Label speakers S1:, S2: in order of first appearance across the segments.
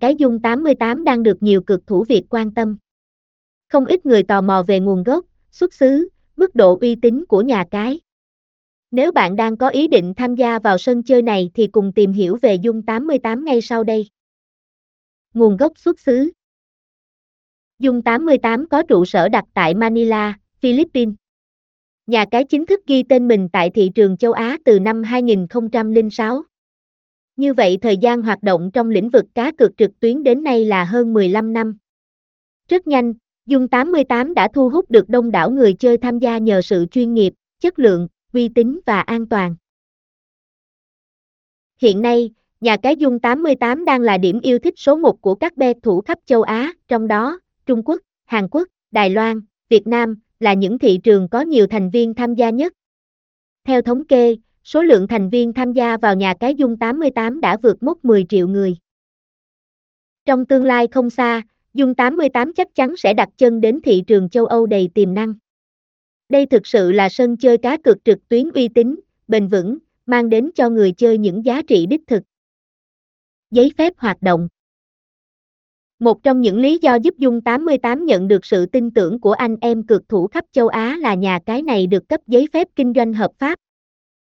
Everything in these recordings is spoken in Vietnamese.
S1: cái Dung 88 đang được nhiều cực thủ Việt quan tâm. Không ít người tò mò về nguồn gốc, xuất xứ, mức độ uy tín của nhà cái. Nếu bạn đang có ý định tham gia vào sân chơi này thì cùng tìm hiểu về Dung 88 ngay sau đây. Nguồn gốc xuất xứ Dung 88 có trụ sở đặt tại Manila, Philippines. Nhà cái chính thức ghi tên mình tại thị trường châu Á từ năm 2006. Như vậy thời gian hoạt động trong lĩnh vực cá cược trực tuyến đến nay là hơn 15 năm. Rất nhanh, Dung 88 đã thu hút được đông đảo người chơi tham gia nhờ sự chuyên nghiệp, chất lượng, uy tín và an toàn. Hiện nay, nhà cái Dung 88 đang là điểm yêu thích số 1 của các bet thủ khắp châu Á, trong đó, Trung Quốc, Hàn Quốc, Đài Loan, Việt Nam là những thị trường có nhiều thành viên tham gia nhất. Theo thống kê, số lượng thành viên tham gia vào nhà cái Dung 88 đã vượt mốc 10 triệu người. Trong tương lai không xa, Dung 88 chắc chắn sẽ đặt chân đến thị trường châu Âu đầy tiềm năng. Đây thực sự là sân chơi cá cược trực tuyến uy tín, bền vững, mang đến cho người chơi những giá trị đích thực. Giấy phép hoạt động Một trong những lý do giúp Dung 88 nhận được sự tin tưởng của anh em cược thủ khắp châu Á là nhà cái này được cấp giấy phép kinh doanh hợp pháp.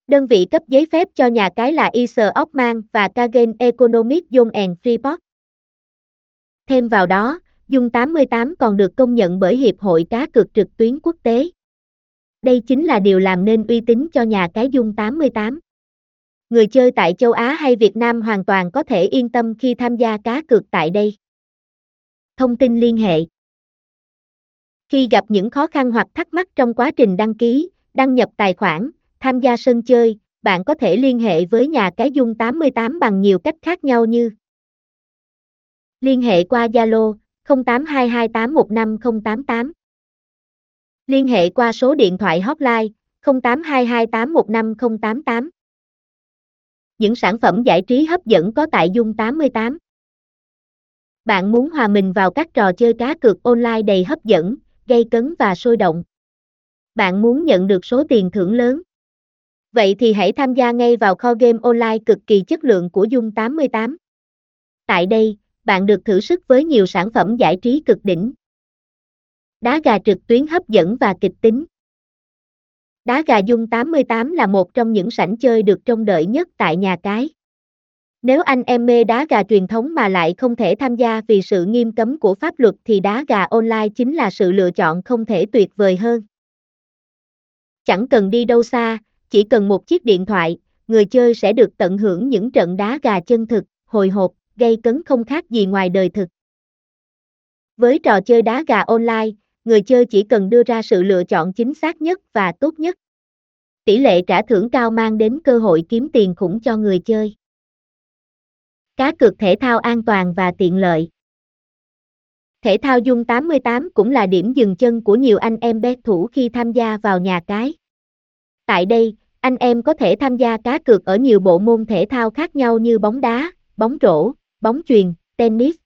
S1: Đơn vị cấp giấy phép cho nhà cái là Isar Ockman và Kagen Economic Zone and Freeport. Thêm vào đó, Dung 88 còn được công nhận bởi Hiệp hội Cá cược trực tuyến quốc tế. Đây chính là điều làm nên uy tín cho nhà cái Dung 88. Người chơi tại châu Á hay Việt Nam hoàn toàn có thể yên tâm khi tham gia cá cược tại đây. Thông tin liên hệ Khi gặp những khó khăn hoặc thắc mắc trong quá trình đăng ký, đăng nhập tài khoản, tham gia sân chơi, bạn có thể liên hệ với nhà cái Dung 88 bằng nhiều cách khác nhau như Liên hệ qua Zalo 0822815088 Liên hệ qua số điện thoại hotline 0822815088 Những sản phẩm giải trí hấp dẫn có tại Dung 88 Bạn muốn hòa mình vào các trò chơi cá cược online đầy hấp dẫn, gây cấn và sôi động. Bạn muốn nhận được số tiền thưởng lớn. Vậy thì hãy tham gia ngay vào kho game online cực kỳ chất lượng của Dung 88. Tại đây, bạn được thử sức với nhiều sản phẩm giải trí cực đỉnh. Đá gà trực tuyến hấp dẫn và kịch tính. Đá gà Dung 88 là một trong những sảnh chơi được trông đợi nhất tại nhà cái. Nếu anh em mê đá gà truyền thống mà lại không thể tham gia vì sự nghiêm cấm của pháp luật thì đá gà online chính là sự lựa chọn không thể tuyệt vời hơn. Chẳng cần đi đâu xa, chỉ cần một chiếc điện thoại, người chơi sẽ được tận hưởng những trận đá gà chân thực, hồi hộp, gây cấn không khác gì ngoài đời thực. Với trò chơi đá gà online, người chơi chỉ cần đưa ra sự lựa chọn chính xác nhất và tốt nhất. Tỷ lệ trả thưởng cao mang đến cơ hội kiếm tiền khủng cho người chơi. Cá cược thể thao an toàn và tiện lợi. Thể thao Dung 88 cũng là điểm dừng chân của nhiều anh em bet thủ khi tham gia vào nhà cái. Tại đây, anh em có thể tham gia cá cược ở nhiều bộ môn thể thao khác nhau như bóng đá, bóng rổ, bóng chuyền, tennis,